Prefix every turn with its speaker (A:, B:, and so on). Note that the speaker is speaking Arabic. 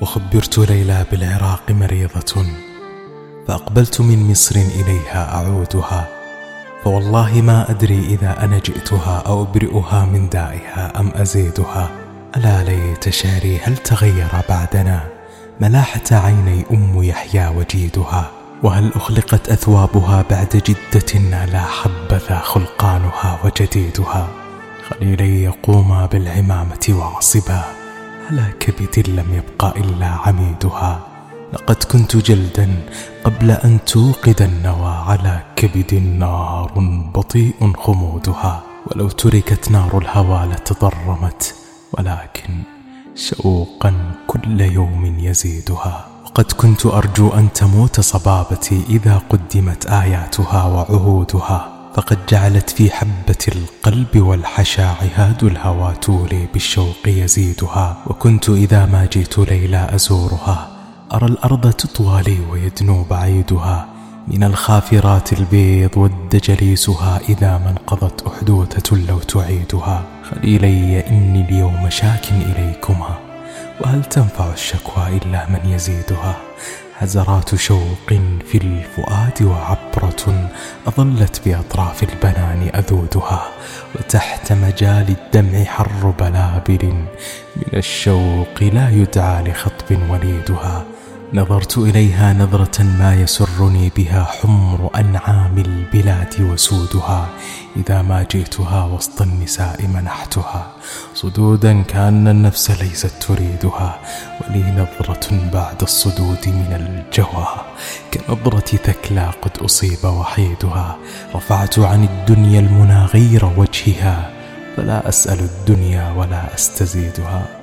A: وخبرت ليلى بالعراق مريضة فأقبلت من مصر إليها أعودها فوالله ما أدري إذا أنا جئتها أو أبرئها من دائها أم أزيدها. ألا ليت شعري هل تغير بعدنا؟ ملاحة عيني أم يحيى وجيدها وهل أخلقت أثوابها بعد جدة لا حبذا خلقانها وجديدها؟ خليلي يقوما بالعمامة وعصبا على كبد لم يبق إلا عميدها. لقد كنت جلدا قبل أن توقد النوى على كبد نار بطيء خمودها. ولو تركت نار الهوى لتضرمت ولكن شوقا كل يوم يزيدها. وقد كنت أرجو أن تموت صبابتي إذا قدمت آياتها وعهودها. فقد جعلت في حبة القلب والحشا عهاد الهوى تولي بالشوق يزيدها. وكنت إذا ما جئت ليلى أزورها. أرى الأرض تطوى لي ويدنو بعيدها من الخافرات البيض ود جليسها إذا ما انقضت أحدوثة لو تعيدها. خليلي إني اليوم شاك إليكما. وهل تنفع الشكوى إلا من يزيدها؟ هزرات شوق في الفؤاد وعبرة أظلت بأطراف البنان أذودها وتحت مجال الدمع حر بلابل من الشوق لا يدعى لخطب وليدها. نظرت إليها نظرة ما يسرني بها حمر أنعام البلاد وسودها إذا ما جئتها وسط النساء منحتها. صدودا كأن النفس ليست تريدها ولي نظرة بعد الصدود من الجوى. كنظرة ثكلى قد أصيب وحيدها. رفعت عن الدنيا المنى غير وجهها فلا أسأل الدنيا ولا أستزيدها.